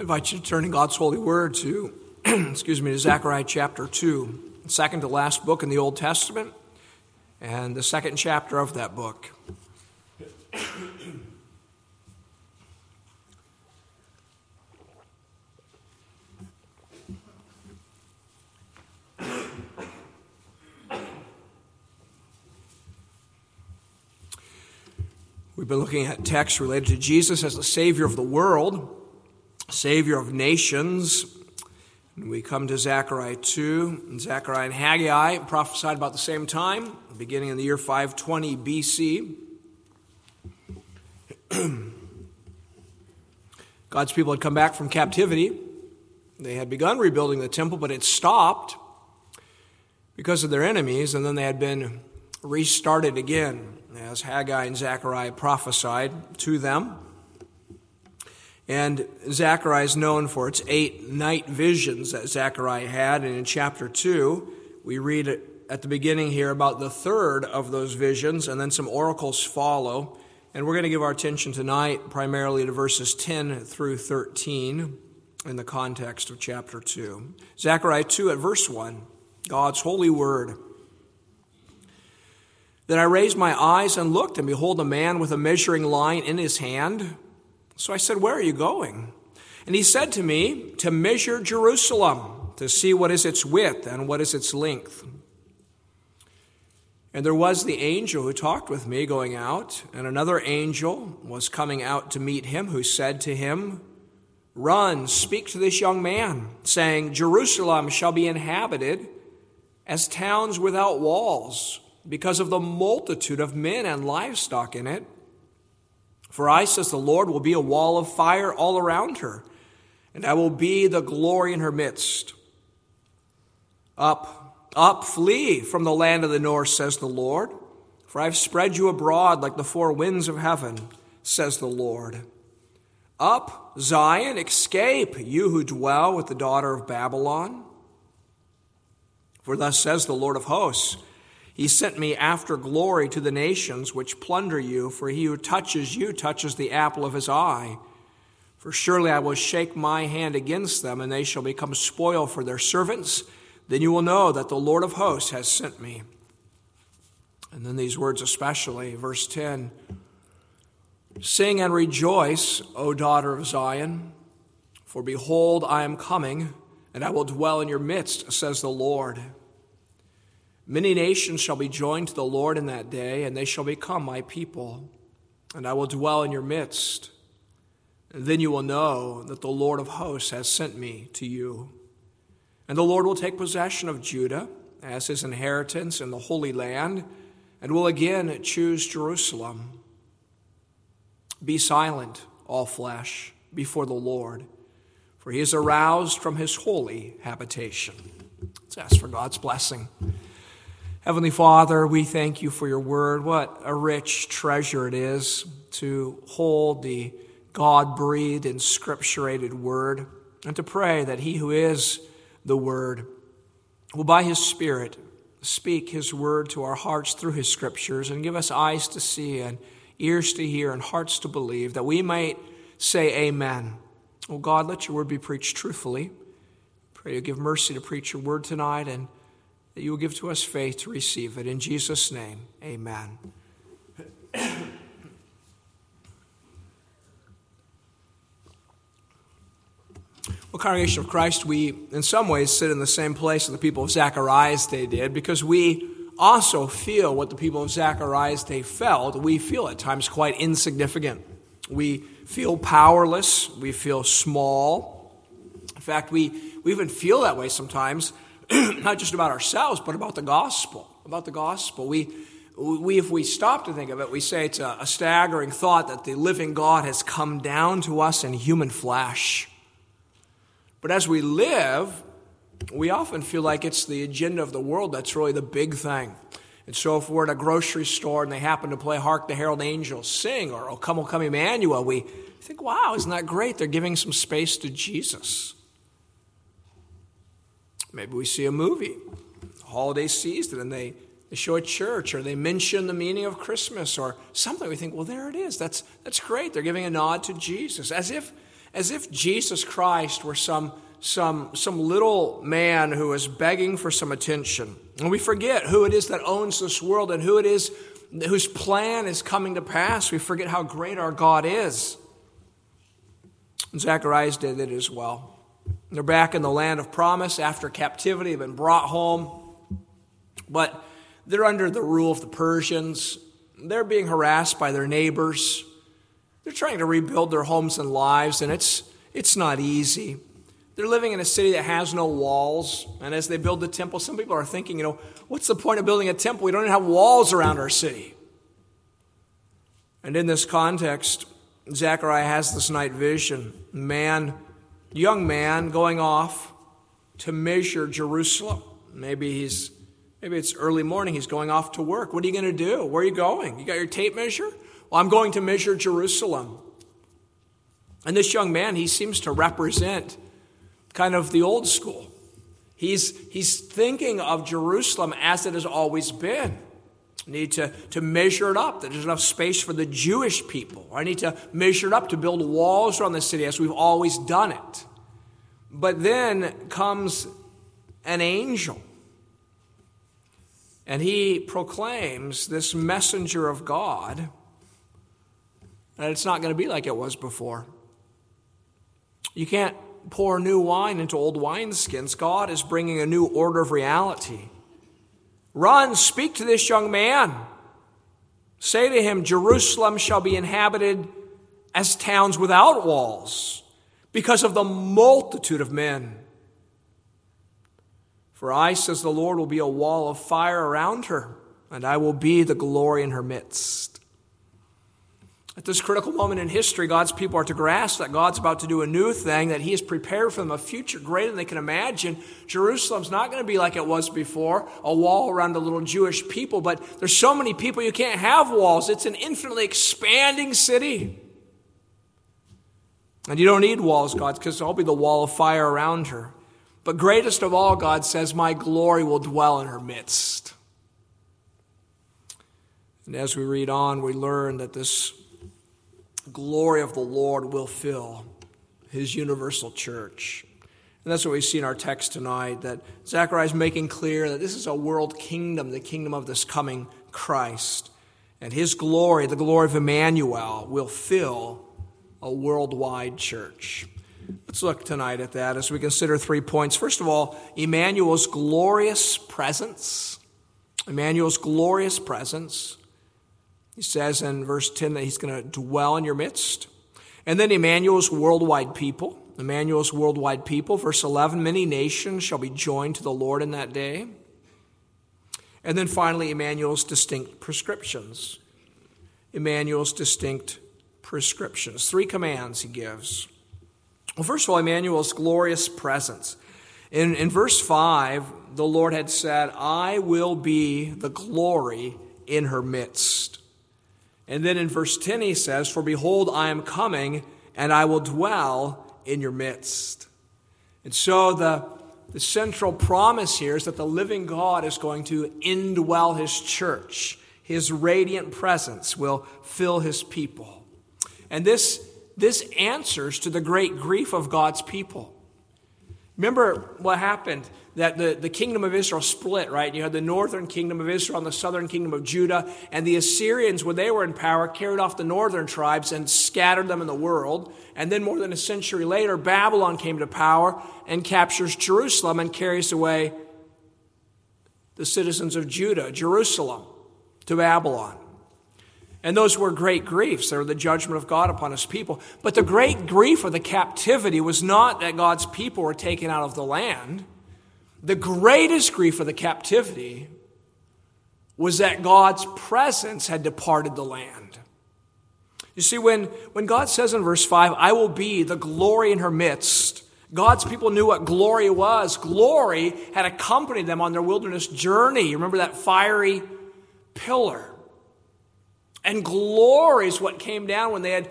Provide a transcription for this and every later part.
I invite you to turn in God's holy word to, excuse me, to Zechariah chapter 2, second to last book in the Old Testament, and the second chapter of that book. We've been looking at texts related to Jesus as the Savior of the world, Savior of nations. And we come to Zechariah 2. And Zechariah and Haggai prophesied about the same time, beginning in the year 520 BC. God's people had come back from captivity. They had begun rebuilding the temple, but it stopped because of their enemies, and then they had been restarted again as Haggai and Zechariah prophesied to them. And Zechariah is known for its eight night visions that Zechariah had. And in chapter 2, we read at the beginning here about the third of those visions, and then some oracles follow. And we're going to give our attention tonight primarily to verses 10 through 13 in the context of chapter 2. Zechariah 2 at verse 1, God's holy word. Then I raised my eyes and looked, and behold, a man with a measuring line in his hand. So I said, Where are you going? And he said to me, To measure Jerusalem, to see what is its width and what is its length. And there was the angel who talked with me going out, and another angel was coming out to meet him, who said to him, Run, speak to this young man, saying, Jerusalem shall be inhabited as towns without walls because of the multitude of men and livestock in it. For I, says the Lord, will be a wall of fire all around her, and I will be the glory in her midst. Up, up, flee from the land of the north, says the Lord, for I've spread you abroad like the four winds of heaven, says the Lord. Up, Zion, escape, you who dwell with the daughter of Babylon. For thus says the Lord of hosts, he sent me after glory to the nations which plunder you, for he who touches you touches the apple of his eye. For surely I will shake my hand against them, and they shall become spoil for their servants. Then you will know that the Lord of hosts has sent me. And then these words, especially, verse 10 Sing and rejoice, O daughter of Zion, for behold, I am coming, and I will dwell in your midst, says the Lord. Many nations shall be joined to the Lord in that day, and they shall become my people, and I will dwell in your midst. And then you will know that the Lord of hosts has sent me to you. And the Lord will take possession of Judah as his inheritance in the Holy Land, and will again choose Jerusalem. Be silent, all flesh, before the Lord, for he is aroused from his holy habitation. Let's ask for God's blessing. Heavenly Father, we thank you for your word. What a rich treasure it is to hold the God breathed and scripturated word and to pray that he who is the word will by his spirit speak his word to our hearts through his scriptures and give us eyes to see and ears to hear and hearts to believe that we might say amen. Oh God, let your word be preached truthfully. Pray you give mercy to preach your word tonight and that you will give to us faith to receive it. In Jesus' name, amen. Well, Congregation of Christ, we in some ways sit in the same place that the people of Zechariah's day did because we also feel what the people of Zechariah's day felt. We feel at times quite insignificant. We feel powerless. We feel small. In fact, we, we even feel that way sometimes not just about ourselves, but about the gospel. About the gospel. We, we, if we stop to think of it, we say it's a, a staggering thought that the living God has come down to us in human flesh. But as we live, we often feel like it's the agenda of the world that's really the big thing. And so if we're at a grocery store and they happen to play Hark the Herald Angels Sing or O Come, O Come Emmanuel, we think, wow, isn't that great? They're giving some space to Jesus. Maybe we see a movie, holiday season, and they, they show a church or they mention the meaning of Christmas or something. We think, well, there it is. That's, that's great. They're giving a nod to Jesus. As if, as if Jesus Christ were some, some, some little man who is begging for some attention. And we forget who it is that owns this world and who it is whose plan is coming to pass. We forget how great our God is. Zacharias did it as well. They're back in the land of promise after captivity, they've been brought home. But they're under the rule of the Persians. They're being harassed by their neighbors. They're trying to rebuild their homes and lives, and it's, it's not easy. They're living in a city that has no walls. And as they build the temple, some people are thinking, you know, what's the point of building a temple? We don't even have walls around our city. And in this context, Zechariah has this night vision. Man, young man going off to measure Jerusalem. Maybe he's maybe it's early morning, he's going off to work. What are you going to do? Where are you going? You got your tape measure? Well, I'm going to measure Jerusalem. And this young man, he seems to represent kind of the old school. He's, he's thinking of Jerusalem as it has always been. Need to, to measure it up, that there's enough space for the Jewish people. I need to measure it up to build walls around the city as we've always done it. But then comes an angel. And he proclaims this messenger of God that it's not going to be like it was before. You can't pour new wine into old wineskins. God is bringing a new order of reality. Run, speak to this young man. Say to him, Jerusalem shall be inhabited as towns without walls because of the multitude of men. For I, says the Lord, will be a wall of fire around her, and I will be the glory in her midst. At this critical moment in history, God's people are to grasp that God's about to do a new thing, that He has prepared for them a future greater than they can imagine. Jerusalem's not going to be like it was before, a wall around a little Jewish people, but there's so many people you can't have walls. It's an infinitely expanding city. And you don't need walls, God, because I'll be the wall of fire around her. But greatest of all, God says, My glory will dwell in her midst. And as we read on, we learn that this glory of the Lord will fill his universal church. And that's what we see in our text tonight that Zechariah is making clear that this is a world kingdom, the kingdom of this coming Christ. And his glory, the glory of Emmanuel, will fill a worldwide church. Let's look tonight at that as we consider three points. First of all, Emmanuel's glorious presence. Emmanuel's glorious presence. He says in verse 10 that he's going to dwell in your midst. And then Emmanuel's worldwide people. Emmanuel's worldwide people. Verse 11 many nations shall be joined to the Lord in that day. And then finally, Emmanuel's distinct prescriptions. Emmanuel's distinct prescriptions. Three commands he gives. Well, first of all, Emmanuel's glorious presence. In, in verse 5, the Lord had said, I will be the glory in her midst. And then in verse 10, he says, For behold, I am coming, and I will dwell in your midst. And so the, the central promise here is that the living God is going to indwell his church. His radiant presence will fill his people. And this, this answers to the great grief of God's people. Remember what happened that the, the kingdom of Israel split, right? You had the northern kingdom of Israel and the southern kingdom of Judah. And the Assyrians, when they were in power, carried off the northern tribes and scattered them in the world. And then more than a century later, Babylon came to power and captures Jerusalem and carries away the citizens of Judah, Jerusalem, to Babylon. And those were great griefs. They were the judgment of God upon his people. But the great grief of the captivity was not that God's people were taken out of the land. The greatest grief of the captivity was that God's presence had departed the land. You see, when, when God says in verse 5, I will be the glory in her midst, God's people knew what glory was. Glory had accompanied them on their wilderness journey. Remember that fiery pillar. And glory is what came down when they had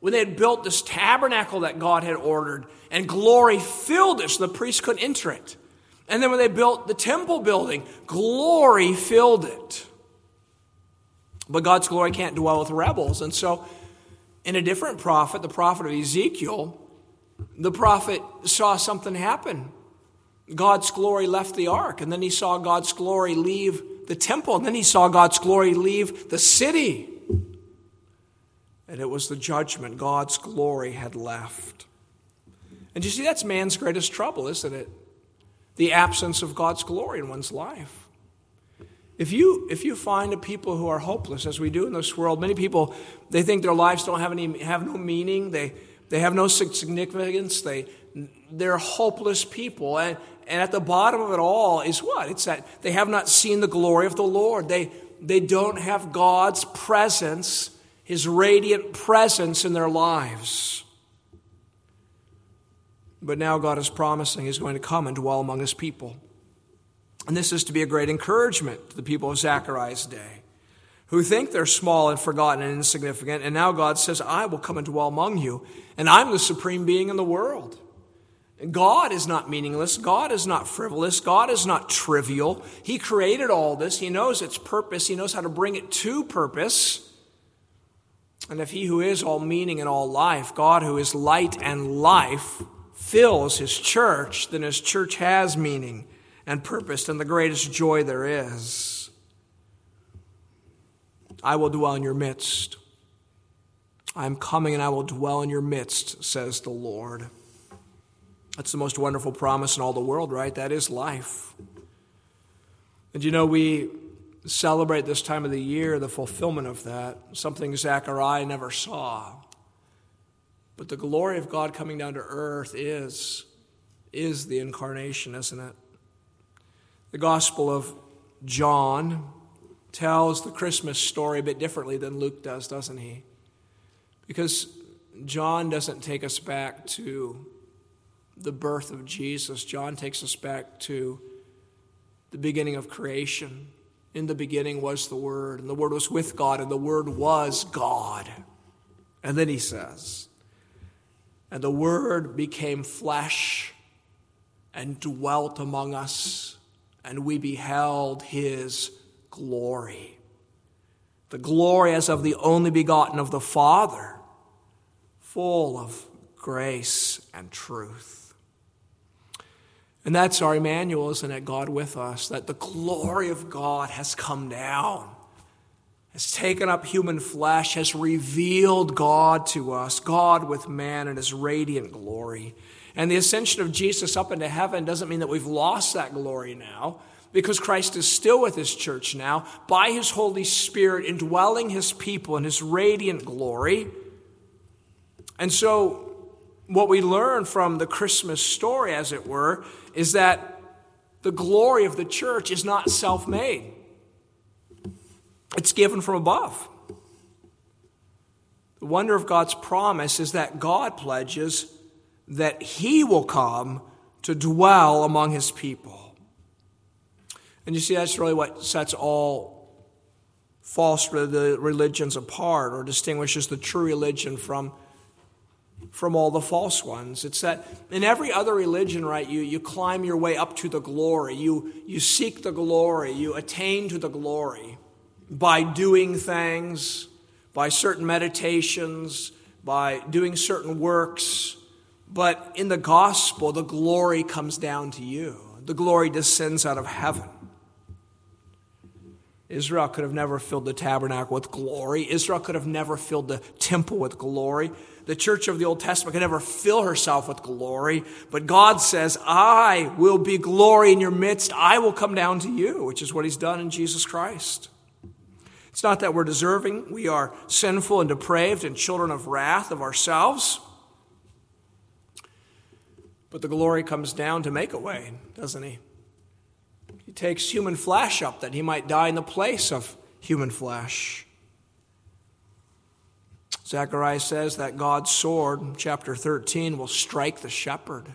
when they had built this tabernacle that God had ordered, and glory filled it so the priests couldn't enter it. And then when they built the temple building, glory filled it. But God's glory can't dwell with rebels. And so, in a different prophet, the prophet of Ezekiel, the prophet saw something happen. God's glory left the ark, and then he saw God's glory leave the temple, and then he saw God's glory leave the city. And it was the judgment God's glory had left. And you see, that's man's greatest trouble, isn't it? The absence of God's glory in one's life. If you, if you find a people who are hopeless, as we do in this world, many people, they think their lives don't have, any, have no meaning, they, they have no significance, they, they're hopeless people. And, and at the bottom of it all is what? It's that they have not seen the glory of the Lord. They, they don't have God's presence, His radiant presence in their lives. But now God is promising He's going to come and dwell among His people. And this is to be a great encouragement to the people of Zechariah's day who think they're small and forgotten and insignificant. And now God says, I will come and dwell among you, and I'm the supreme being in the world. God is not meaningless. God is not frivolous. God is not trivial. He created all this. He knows its purpose. He knows how to bring it to purpose. And if He who is all meaning and all life, God who is light and life, fills His church, then His church has meaning and purpose and the greatest joy there is. I will dwell in your midst. I am coming and I will dwell in your midst, says the Lord. That's the most wonderful promise in all the world, right? That is life. And you know, we celebrate this time of the year the fulfillment of that, something Zechariah never saw. But the glory of God coming down to earth is, is the incarnation, isn't it? The Gospel of John tells the Christmas story a bit differently than Luke does, doesn't he? Because John doesn't take us back to the birth of Jesus, John takes us back to the beginning of creation. In the beginning was the Word, and the Word was with God, and the Word was God. And then he says, And the Word became flesh and dwelt among us, and we beheld his glory. The glory as of the only begotten of the Father, full of grace and truth. And that's our Emmanuel, isn't it? God with us, that the glory of God has come down, has taken up human flesh, has revealed God to us, God with man in his radiant glory. And the ascension of Jesus up into heaven doesn't mean that we've lost that glory now, because Christ is still with his church now, by his Holy Spirit indwelling his people in his radiant glory. And so, what we learn from the Christmas story, as it were, is that the glory of the church is not self made, it's given from above. The wonder of God's promise is that God pledges that He will come to dwell among His people. And you see, that's really what sets all false religions apart or distinguishes the true religion from from all the false ones. It's that in every other religion, right, you, you climb your way up to the glory. You, you seek the glory. You attain to the glory by doing things, by certain meditations, by doing certain works. But in the gospel, the glory comes down to you. The glory descends out of heaven. Israel could have never filled the tabernacle with glory. Israel could have never filled the temple with glory the church of the Old Testament could never fill herself with glory, but God says, I will be glory in your midst. I will come down to you, which is what he's done in Jesus Christ. It's not that we're deserving. We are sinful and depraved and children of wrath of ourselves. But the glory comes down to make a way, doesn't he? He takes human flesh up that he might die in the place of human flesh. Zechariah says that God's sword, chapter 13, will strike the shepherd.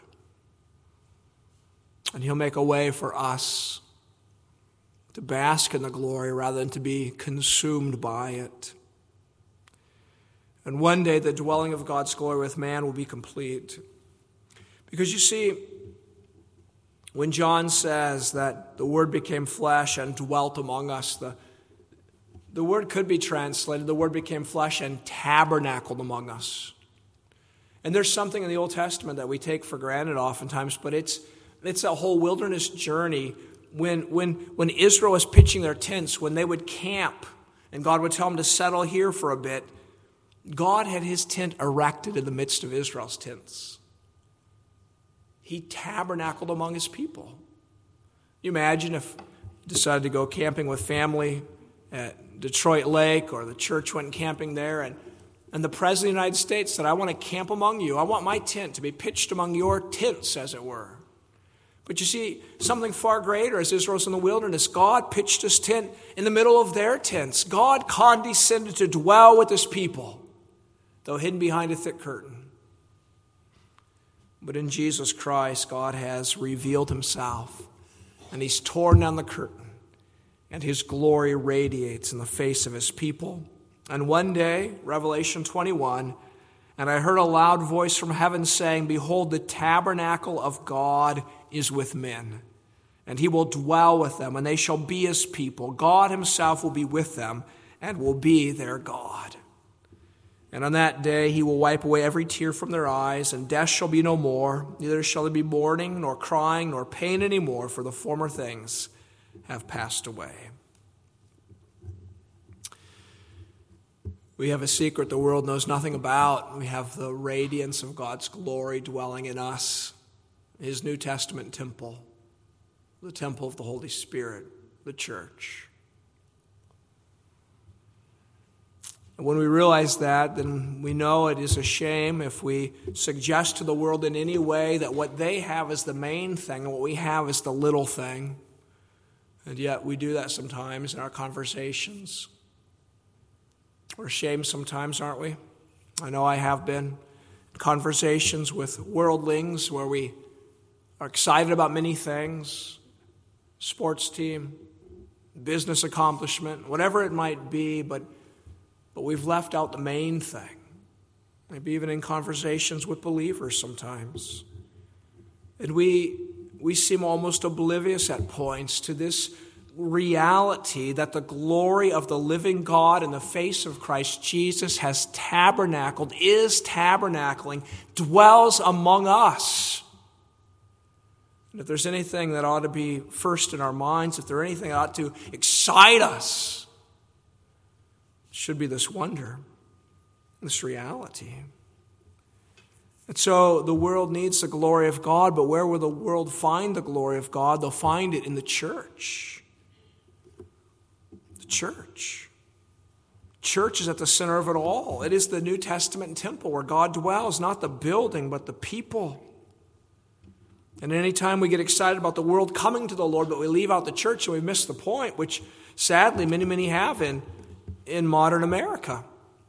And he'll make a way for us to bask in the glory rather than to be consumed by it. And one day the dwelling of God's glory with man will be complete. Because you see, when John says that the Word became flesh and dwelt among us, the the word could be translated, the word became flesh and tabernacled among us. And there's something in the Old Testament that we take for granted oftentimes, but it's, it's a whole wilderness journey when, when, when Israel was pitching their tents, when they would camp, and God would tell them to settle here for a bit, God had his tent erected in the midst of Israel's tents. He tabernacled among his people. You imagine if you decided to go camping with family at Detroit Lake or the church went camping there and and the President of the United States said, I want to camp among you. I want my tent to be pitched among your tents, as it were. But you see, something far greater as Israel's in the wilderness. God pitched his tent in the middle of their tents. God condescended to dwell with his people, though hidden behind a thick curtain. But in Jesus Christ, God has revealed himself, and he's torn down the curtain, and his glory radiates in the face of his people. And one day, Revelation 21, and I heard a loud voice from heaven saying, Behold, the tabernacle of God is with men, and he will dwell with them, and they shall be his people. God himself will be with them and will be their God. And on that day he will wipe away every tear from their eyes, and death shall be no more, neither shall there be mourning, nor crying, nor pain any more, for the former things have passed away. We have a secret the world knows nothing about. We have the radiance of God's glory dwelling in us, His New Testament temple, the temple of the Holy Spirit, the church. And when we realize that, then we know it is a shame if we suggest to the world in any way that what they have is the main thing and what we have is the little thing. And yet we do that sometimes in our conversations. We're ashamed sometimes, aren't we? I know I have been. Conversations with worldlings where we are excited about many things sports team, business accomplishment, whatever it might be, but, but we've left out the main thing. Maybe even in conversations with believers sometimes. And we, we seem almost oblivious at points to this reality that the glory of the living God in the face of Christ Jesus has tabernacled, is tabernacling, dwells among us. And if there's anything that ought to be first in our minds, if there's anything that ought to excite us, it should be this wonder, this reality. And so the world needs the glory of God, but where will the world find the glory of God? They'll find it in the church The church. Church is at the center of it all. It is the New Testament temple where God dwells, not the building, but the people. And anytime we get excited about the world coming to the Lord, but we leave out the church and we miss the point, which sadly many, many have in, in modern America.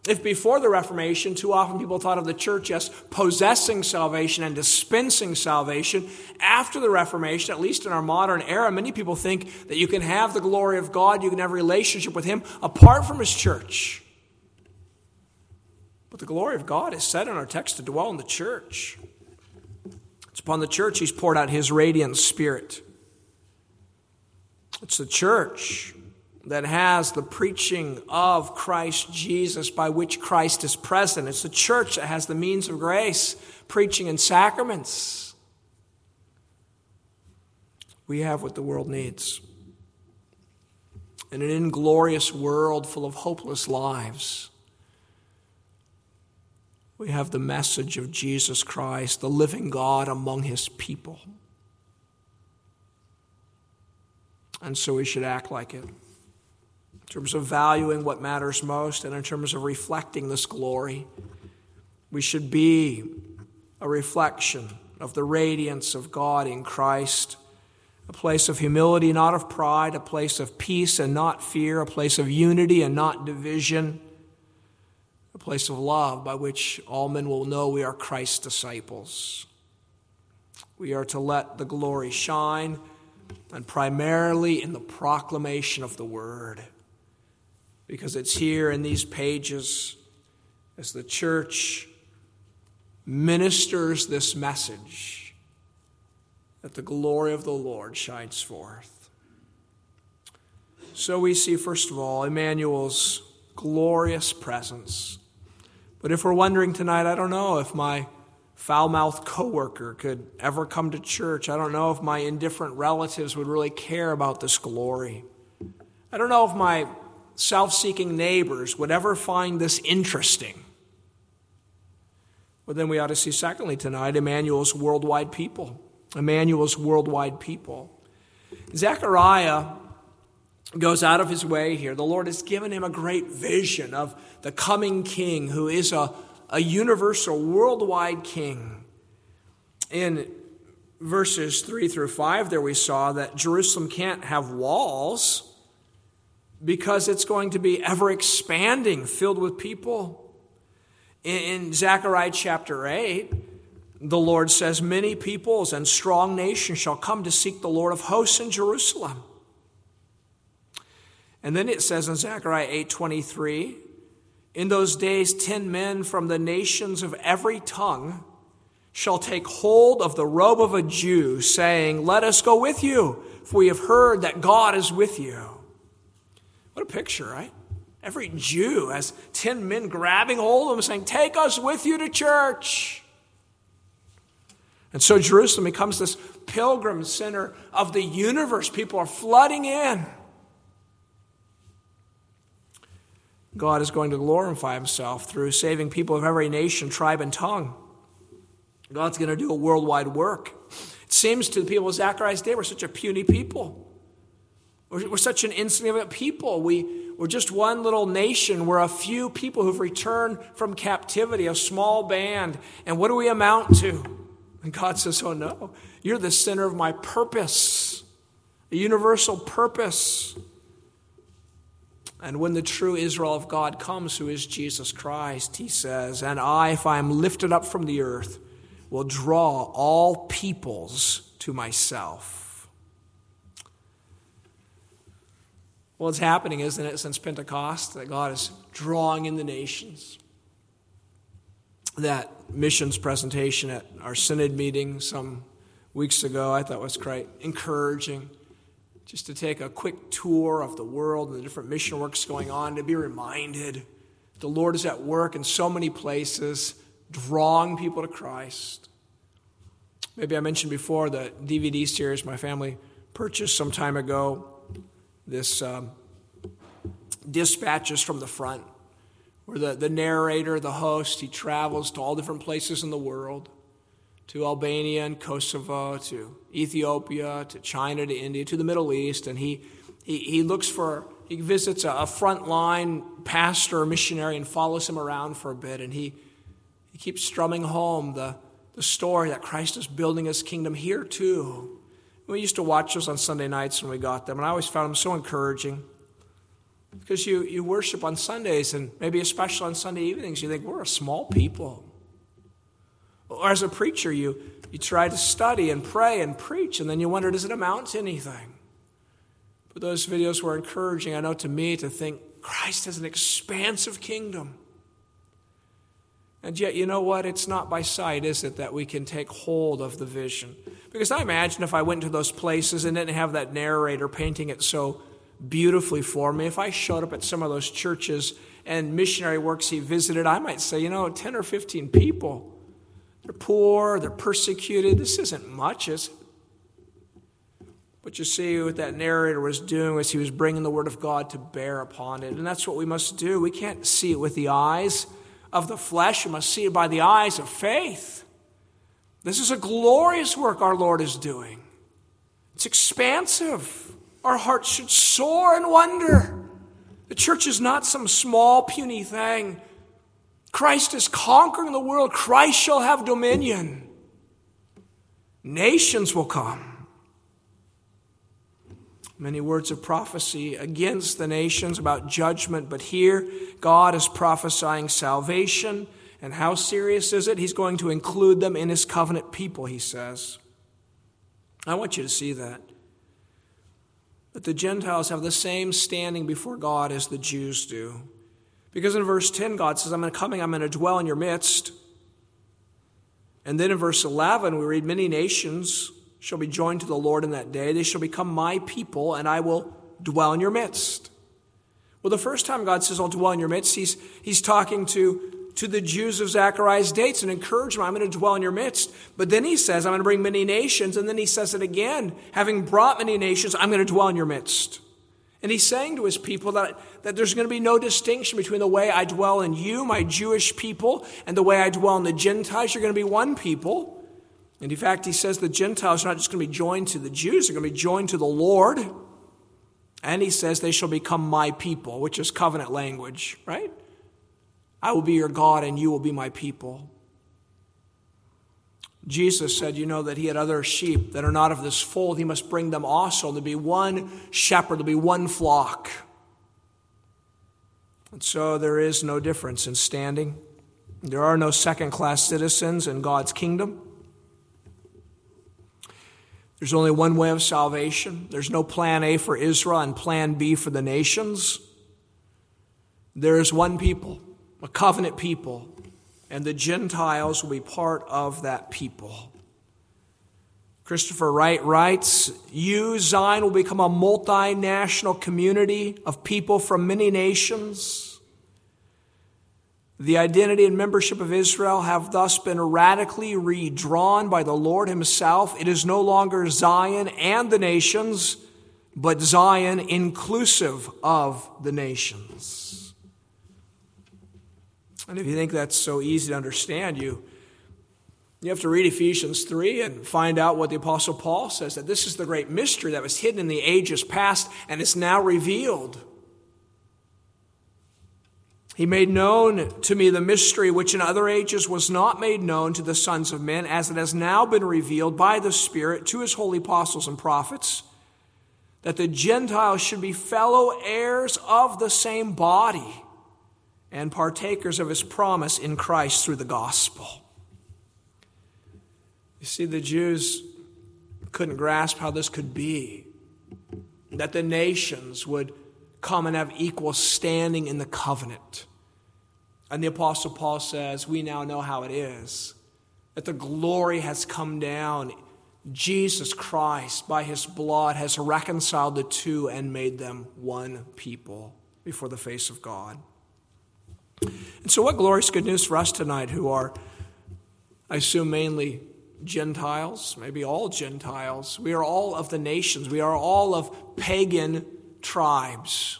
If before the Reformation, too often people thought of the church as possessing salvation and dispensing salvation, after the Reformation, at least in our modern era, many people think that you can have the glory of God, you can have a relationship with Him apart from His church. But the glory of God is said in our text to dwell in the church. It's upon the church He's poured out His radiant Spirit. It's the church that has the preaching of Christ Jesus by which Christ is present. It's the church that has the means of grace, preaching and sacraments. We have what the world needs. In an inglorious world full of hopeless lives, we have the message of Jesus Christ, the living God among his people. And so we should act like it in terms of valuing what matters most and in terms of reflecting this glory. We should be a reflection of the radiance of God in Christ, a place of humility, not of pride, a place of peace and not fear, a place of unity and not division, place of love by which all men will know we are Christ's disciples. We are to let the glory shine, and primarily in the proclamation of the word because it's here in these pages as the church ministers this message that the glory of the Lord shines forth. So we see, first of all, Emmanuel's glorious presence. But if we're wondering tonight, I don't know if my foul mouthed coworker could ever come to church. I don't know if my indifferent relatives would really care about this glory. I don't know if my self seeking neighbors would ever find this interesting. But then we ought to see, secondly, tonight, Emmanuel's worldwide people. Emmanuel's worldwide people. Zechariah goes out of his way here. The Lord has given him a great vision of the coming king who is a, a universal, worldwide king. In verses 3 through 5, there we saw that Jerusalem can't have walls because it's going to be ever expanding, filled with people. In, Zechariah chapter 8, the Lord says, Many peoples and strong nations shall come to seek the Lord of hosts in Jerusalem. And then it says in Zechariah 8:23, in those days ten men from the nations of every tongue shall take hold of the robe of a Jew, saying, Let us go with you, for we have heard that God is with you. What a picture, right? Every Jew has ten men grabbing hold of him, saying, Take us with you to church. And so Jerusalem becomes this pilgrim center of the universe. People are flooding in. God is going to glorify himself through saving people of every nation, tribe, and tongue. God's going to do a worldwide work. It seems to the people of Zechariah's day, we're such a puny people. We're, we're such an insignificant people. We, we're just one little nation. We're a few people who've returned from captivity, a small band. And what do we amount to? And God says, Oh no, you're the center of my purpose, a universal purpose. And when the true Israel of God comes, who is Jesus Christ, he says, And I, if I am lifted up from the earth, will draw all peoples to myself. Well, it's happening, isn't it, since Pentecost, that God is drawing in the nations. That missions presentation at our synod meeting some weeks ago, I thought was quite encouraging just to take a quick tour of the world and the different mission works going on, to be reminded the Lord is at work in so many places, drawing people to Christ. Maybe I mentioned before the DVD series my family purchased some time ago. This um, dispatches from the front, where the, the narrator, the host, he travels to all different places in the world to Albania and Kosovo, to Ethiopia, to China, to India, to the Middle East, and he, he, he looks for, he visits a, a frontline pastor or missionary and follows him around for a bit, and he, he keeps strumming home the, the story that Christ is building his kingdom here too. We used to watch those on Sunday nights when we got them, and I always found them so encouraging. Because you, you worship on Sundays, and maybe especially on Sunday evenings, you think, we're a small people. Or as a preacher, you, you try to study and pray and preach, and then you wonder, does it amount to anything? But those videos were encouraging, I know, to me to think Christ has an expansive kingdom. And yet, you know what? It's not by sight, is it, that we can take hold of the vision? Because I imagine if I went to those places and didn't have that narrator painting it so beautifully for me, if I showed up at some of those churches and missionary works he visited, I might say, you know, 10 or 15 people. They're poor, they're persecuted. This isn't much, is it? But you see, what that narrator was doing was he was bringing the Word of God to bear upon it. And that's what we must do. We can't see it with the eyes of the flesh, we must see it by the eyes of faith. This is a glorious work our Lord is doing, it's expansive. Our hearts should soar in wonder. The church is not some small, puny thing. Christ is conquering the world. Christ shall have dominion. Nations will come. Many words of prophecy against the nations about judgment, but here God is prophesying salvation. And how serious is it? He's going to include them in his covenant people, he says. I want you to see that. That the Gentiles have the same standing before God as the Jews do. Because in verse 10, God says, I'm coming, I'm going to dwell in your midst. And then in verse 11, we read, Many nations shall be joined to the Lord in that day. They shall become my people, and I will dwell in your midst. Well, the first time God says, I'll dwell in your midst, he's, he's talking to, to the Jews of Zechariah's dates and encourage them, I'm going to dwell in your midst. But then he says, I'm going to bring many nations. And then he says it again, having brought many nations, I'm going to dwell in your midst. And he's saying to his people that, that there's going to be no distinction between the way I dwell in you, my Jewish people, and the way I dwell in the Gentiles. You're going to be one people. And in fact, he says the Gentiles are not just going to be joined to the Jews, they're going to be joined to the Lord. And he says they shall become my people, which is covenant language, right? I will be your God and you will be my people. Jesus said, you know, that he had other sheep that are not of this fold. He must bring them also. There'll be one shepherd, there'll be one flock. And so there is no difference in standing. There are no second class citizens in God's kingdom. There's only one way of salvation. There's no plan A for Israel and plan B for the nations. There is one people, a covenant people, and the Gentiles will be part of that people. Christopher Wright writes You, Zion, will become a multinational community of people from many nations. The identity and membership of Israel have thus been radically redrawn by the Lord Himself. It is no longer Zion and the nations, but Zion inclusive of the nations. And if you think that's so easy to understand, you, you have to read Ephesians 3 and find out what the Apostle Paul says that this is the great mystery that was hidden in the ages past and is now revealed. He made known to me the mystery which in other ages was not made known to the sons of men, as it has now been revealed by the Spirit to his holy apostles and prophets, that the Gentiles should be fellow heirs of the same body and partakers of his promise in Christ through the gospel. You see, the Jews couldn't grasp how this could be, that the nations would come and have equal standing in the covenant. And the Apostle Paul says, We now know how it is that the glory has come down. Jesus Christ, by his blood, has reconciled the two and made them one people before the face of God. And so, what glorious good news for us tonight who are, I assume, mainly Gentiles, maybe all Gentiles. We are all of the nations, we are all of pagan tribes.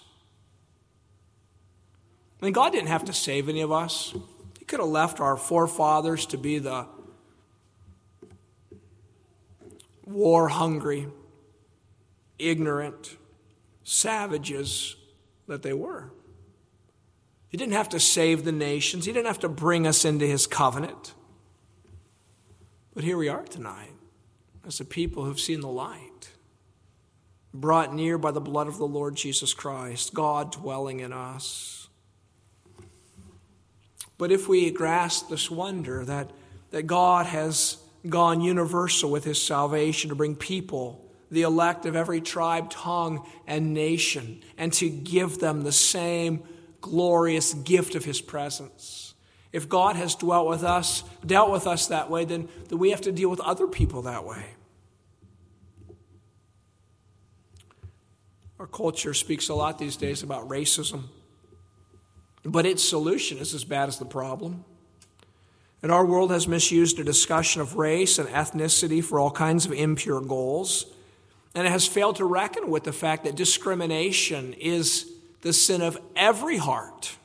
I mean, God didn't have to save any of us. He could have left our forefathers to be the war hungry, ignorant savages that they were. He didn't have to save the nations, He didn't have to bring us into His covenant. But here we are tonight as a people who've seen the light, brought near by the blood of the Lord Jesus Christ, God dwelling in us. But if we grasp this wonder that, that God has gone universal with his salvation to bring people, the elect of every tribe, tongue, and nation, and to give them the same glorious gift of his presence. If God has dwelt with us, dealt with us that way, then, then we have to deal with other people that way. Our culture speaks a lot these days about racism. But its solution is as bad as the problem. And our world has misused a discussion of race and ethnicity for all kinds of impure goals. And it has failed to reckon with the fact that discrimination is the sin of every heart,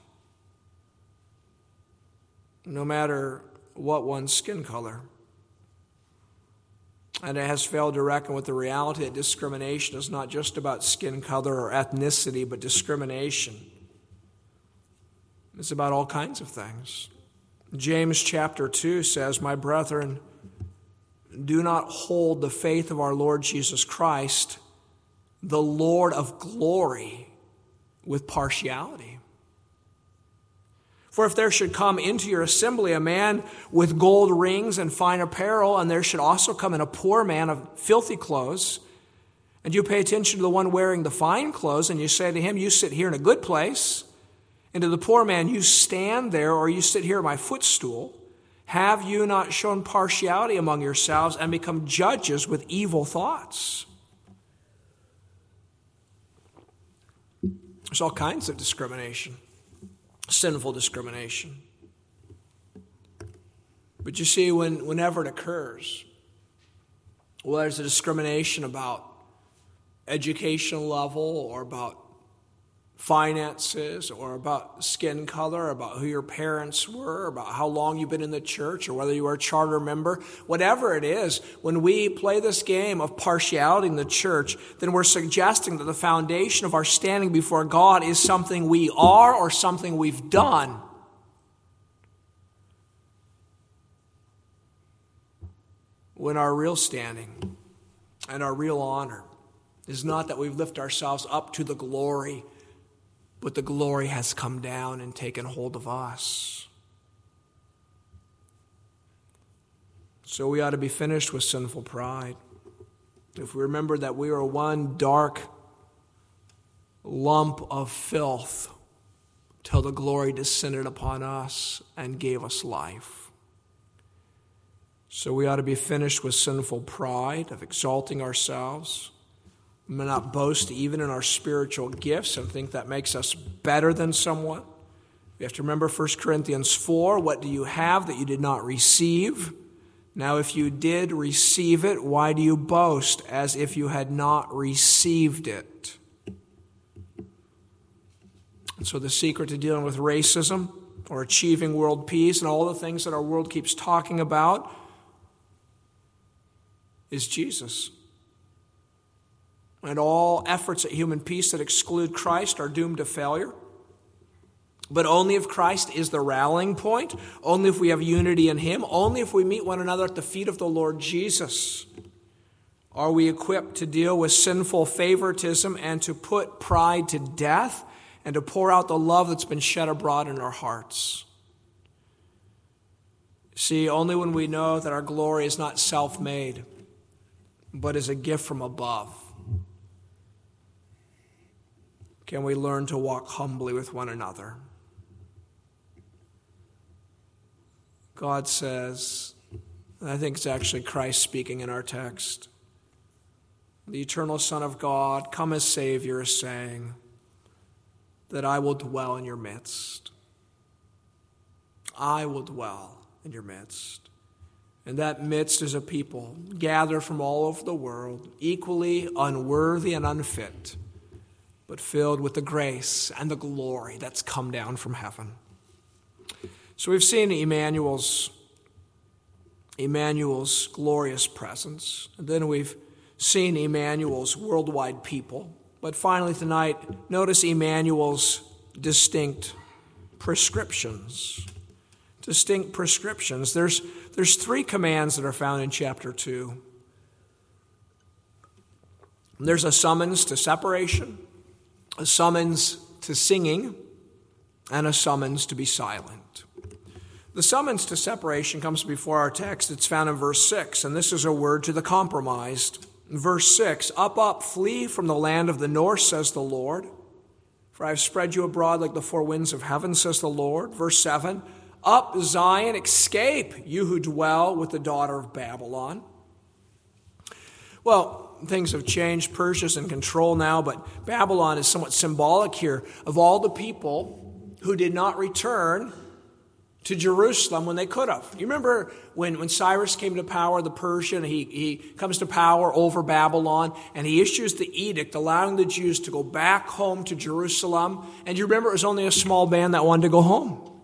no matter what one's skin color. And it has failed to reckon with the reality that discrimination is not just about skin color or ethnicity, but discrimination it's about all kinds of things. James chapter 2 says, My brethren, do not hold the faith of our Lord Jesus Christ, the Lord of glory, with partiality. For if there should come into your assembly a man with gold rings and fine apparel, and there should also come in a poor man of filthy clothes, and you pay attention to the one wearing the fine clothes, and you say to him, You sit here in a good place, and to the poor man, You stand there, or you sit here at my footstool. Have you not shown partiality among yourselves and become judges with evil thoughts? There's all kinds of discrimination, sinful discrimination. But you see, when, whenever it occurs, well, there's a discrimination about educational level or about finances or about skin color, about who your parents were, about how long you've been in the church or whether you are a charter member, whatever it is, when we play this game of partiality in the church, then we're suggesting that the foundation of our standing before God is something we are or something we've done. When our real standing and our real honor is not that we lift ourselves up to the glory but the glory has come down and taken hold of us. So we ought to be finished with sinful pride. If we remember that we are one dark lump of filth till the glory descended upon us and gave us life. So we ought to be finished with sinful pride of exalting ourselves may not boast even in our spiritual gifts and think that makes us better than someone. We have to remember 1 Corinthians 4 what do you have that you did not receive? Now, if you did receive it, why do you boast as if you had not received it? And so, the secret to dealing with racism or achieving world peace and all the things that our world keeps talking about is Jesus. And all efforts at human peace that exclude Christ are doomed to failure. But only if Christ is the rallying point, only if we have unity in Him, only if we meet one another at the feet of the Lord Jesus, are we equipped to deal with sinful favoritism and to put pride to death and to pour out the love that's been shed abroad in our hearts. See, only when we know that our glory is not self made, but is a gift from above can we learn to walk humbly with one another. God says, and I think it's actually Christ speaking in our text, the eternal Son of God, come as Savior, is saying, that I will dwell in your midst. I will dwell in your midst. And that midst is a people gathered from all over the world, equally unworthy and unfit but filled with the grace and the glory that's come down from heaven. So we've seen Emmanuel's Emmanuel's glorious presence. And then we've seen Emmanuel's worldwide people. But finally tonight, notice Emmanuel's distinct prescriptions. Distinct prescriptions. There's, there's three commands that are found in chapter 2. There's a summons to separation, a summons to singing, and a summons to be silent. The summons to separation comes before our text. It's found in verse 6, and this is a word to the compromised. Verse 6 Up, up, flee from the land of the north, says the Lord. For I have spread you abroad like the four winds of heaven, says the Lord. Verse 7 Up, Zion, escape, you who dwell with the daughter of Babylon. Well, things have changed. Persia's in control now, but Babylon is somewhat symbolic here of all the people who did not return to Jerusalem when they could have. You remember when, when Cyrus came to power, the Persian, he, he comes to power over Babylon, and he issues the edict allowing the Jews to go back home to Jerusalem. And you remember it was only a small band that wanted to go home.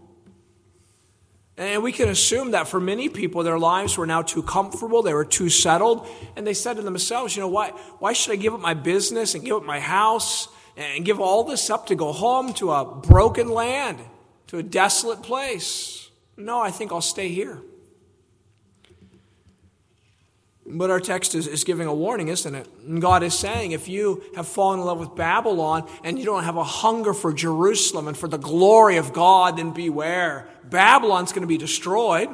And we can assume that for many people, their lives were now too comfortable, they were too settled, and they said to themselves, you know, why, why should I give up my business and give up my house and give all this up to go home to a broken land, to a desolate place? No, I think I'll stay here. But our text is, is giving a warning, isn't it? And God is saying if you have fallen in love with Babylon and you don't have a hunger for Jerusalem and for the glory of God, then beware. Babylon's going to be destroyed.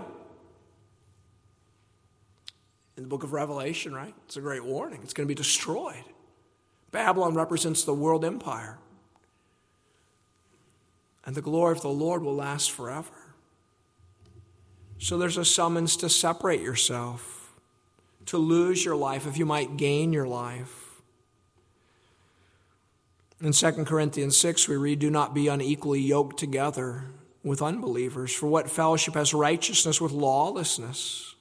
In the book of Revelation, right? It's a great warning. It's going to be destroyed. Babylon represents the world empire. And the glory of the Lord will last forever. So there's a summons to separate yourself to lose your life if you might gain your life. In 2 Corinthians 6, we read, Do not be unequally yoked together with unbelievers? For what fellowship has righteousness with lawlessness?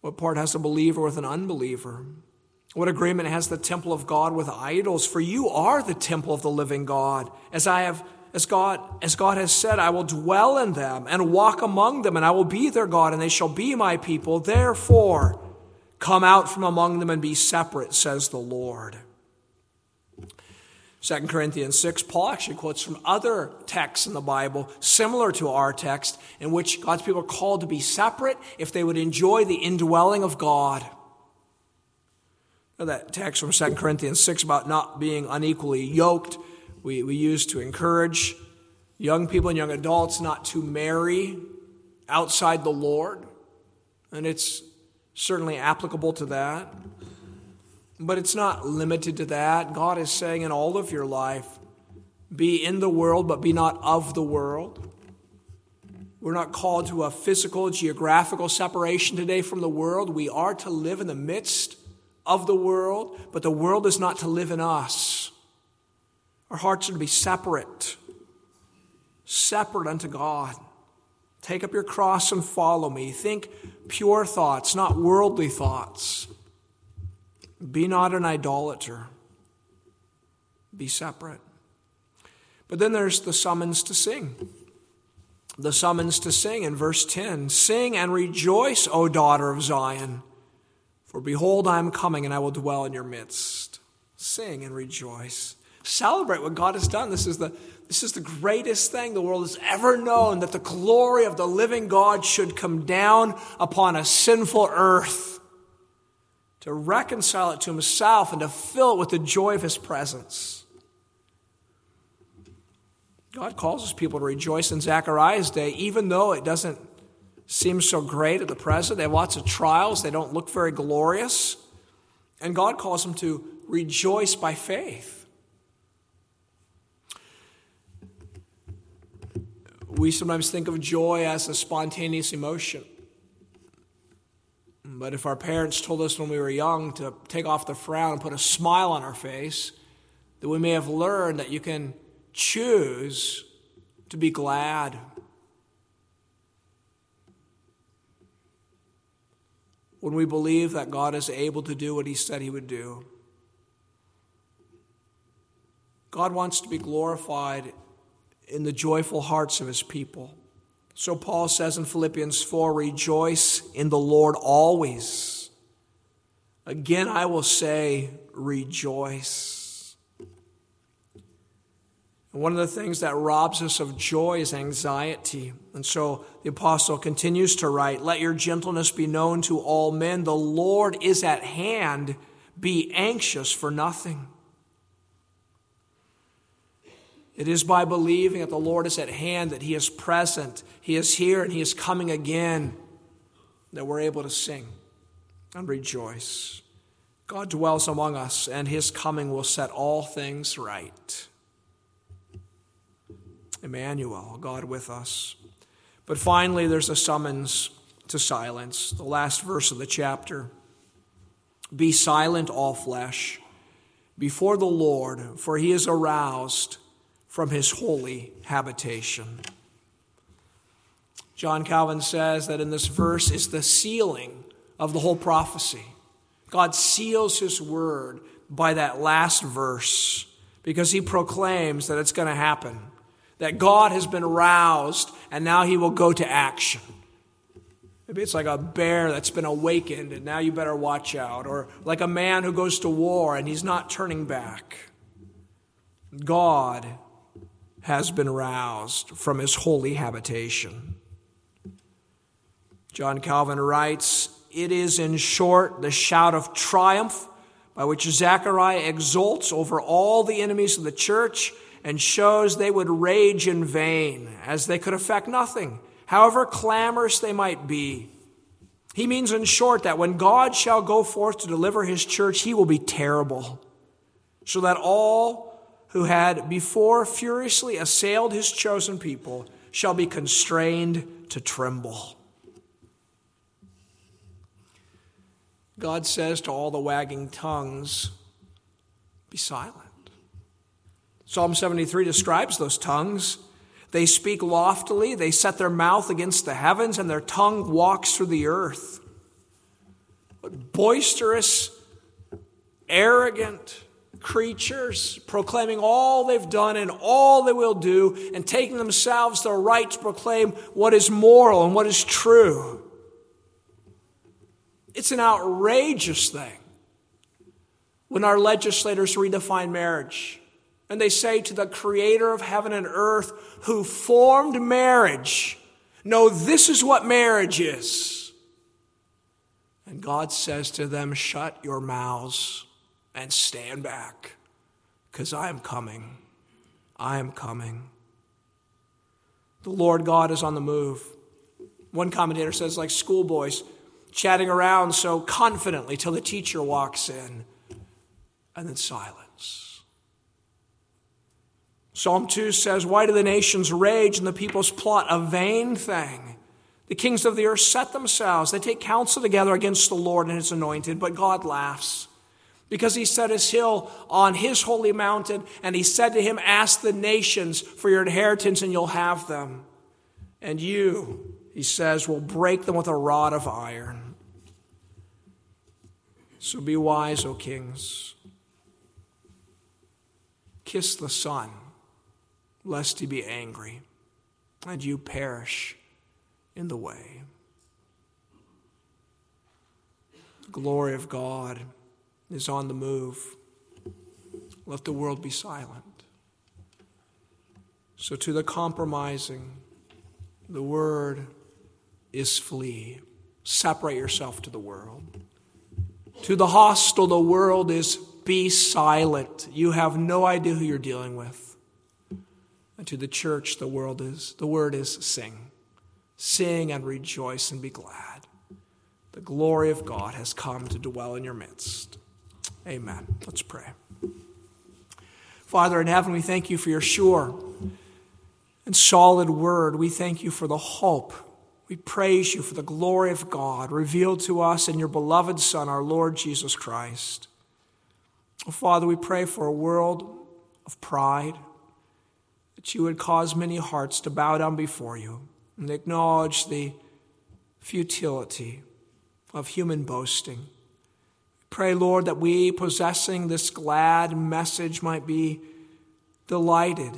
What part has a believer with an unbeliever? What agreement has the temple of God with idols? For you are the temple of the living God. As I have as God, as God has said, I will dwell in them and walk among them, and I will be their God, and they shall be my people. Therefore, come out from among them and be separate, says the Lord. 2 Corinthians 6, Paul actually quotes from other texts in the Bible similar to our text, in which God's people are called to be separate if they would enjoy the indwelling of God. That text from 2 Corinthians 6 about not being unequally yoked we, we use to encourage young people and young adults not to marry outside the Lord. And it's certainly applicable to that. But it's not limited to that. God is saying in all of your life, be in the world, but be not of the world. We're not called to a physical, geographical separation today from the world. We are to live in the midst of the world, but the world is not to live in us. Our hearts are to be separate, separate unto God. Take up your cross and follow me. Think pure thoughts, not worldly thoughts. Be not an idolater. Be separate. But then there's the summons to sing. The summons to sing in verse 10 Sing and rejoice, O daughter of Zion, for behold, I am coming and I will dwell in your midst. Sing and rejoice. Celebrate what God has done. This is the, this is the greatest thing the world has ever known that the glory of the living God should come down upon a sinful earth to reconcile it to himself and to fill it with the joy of his presence. God calls his people to rejoice in Zechariah's day, even though it doesn't seem so great at the present. They have lots of trials, they don't look very glorious. And God calls them to rejoice by faith. We sometimes think of joy as a spontaneous emotion. But if our parents told us when we were young to take off the frown and put a smile on our face, that we may have learned that you can choose to be glad. When we believe that God is able to do what He said He would do, God wants to be glorified in the joyful hearts of his people. So Paul says in Philippians 4 Rejoice in the Lord always. Again, I will say, Rejoice. One of the things that robs us of joy is anxiety. And so the apostle continues to write Let your gentleness be known to all men. The Lord is at hand. Be anxious for nothing. It is by believing that the Lord is at hand, that He is present, He is here, and He is coming again, that we're able to sing and rejoice. God dwells among us, and His coming will set all things right. Emmanuel, God with us. But finally, there's a summons to silence, the last verse of the chapter. Be silent, all flesh, before the Lord, for He is aroused from his holy habitation. John Calvin says that in this verse is the sealing of the whole prophecy. God seals his word by that last verse because he proclaims that it's going to happen, that God has been roused and now he will go to action. Maybe it's like a bear that's been awakened and now you better watch out, or like a man who goes to war and he's not turning back. God has been roused from his holy habitation. John Calvin writes, It is, in short, the shout of triumph by which Zechariah exults over all the enemies of the church and shows they would rage in vain, as they could effect nothing, however clamorous they might be. He means, in short, that when God shall go forth to deliver his church, he will be terrible, so that all who had before furiously assailed his chosen people shall be constrained to tremble. God says to all the wagging tongues, Be silent. Psalm 73 describes those tongues. They speak loftily, they set their mouth against the heavens, and their tongue walks through the earth. But boisterous, arrogant creatures, proclaiming all they've done and all they will do, and taking themselves the right to proclaim what is moral and what is true. It's an outrageous thing when our legislators redefine marriage and they say to the creator of heaven and earth who formed marriage, No, this is what marriage is. And God says to them, Shut your mouths and stand back, because I am coming. I am coming. The Lord God is on the move. One commentator says, like schoolboys chatting around so confidently till the teacher walks in, and then silence. Psalm 2 says, Why do the nations rage and the peoples plot a vain thing? The kings of the earth set themselves, they take counsel together against the Lord and his anointed, but God laughs because he set his hill on his holy mountain, and he said to him, Ask the nations for your inheritance, and you'll have them. And you, he says, will break them with a rod of iron. So be wise, O kings. Kiss the Son, lest he be angry, and you perish in the way. The glory of God is on the move. Let the world be silent. So, to the compromising, the word is flee. Separate yourself to the world. To the hostile, the world is be silent. You have no idea who you're dealing with. And to the church, the world is the word is sing. Sing and rejoice and be glad. The glory of God has come to dwell in your midst. Amen. Let's pray. Father in heaven, we thank you for your sure and solid word. We thank you for the hope. We praise you for the glory of God revealed to us in your beloved Son, our Lord Jesus Christ. Oh, Father, we pray for a world of pride, that you would cause many hearts to bow down before you and acknowledge the futility of human boasting. Pray, Lord, that we, possessing this glad message, might be delighted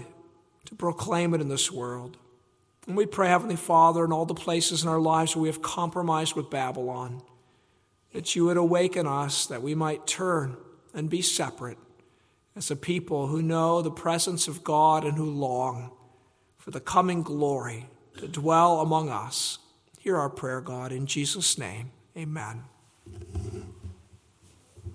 to proclaim it in this world. And we pray, Heavenly Father, in all the places in our lives where we have compromised with Babylon, that you would awaken us, that we might turn and be separate as a people who know the presence of God and who long for the coming glory to dwell among us. Hear our prayer, God, in Jesus' name. Amen.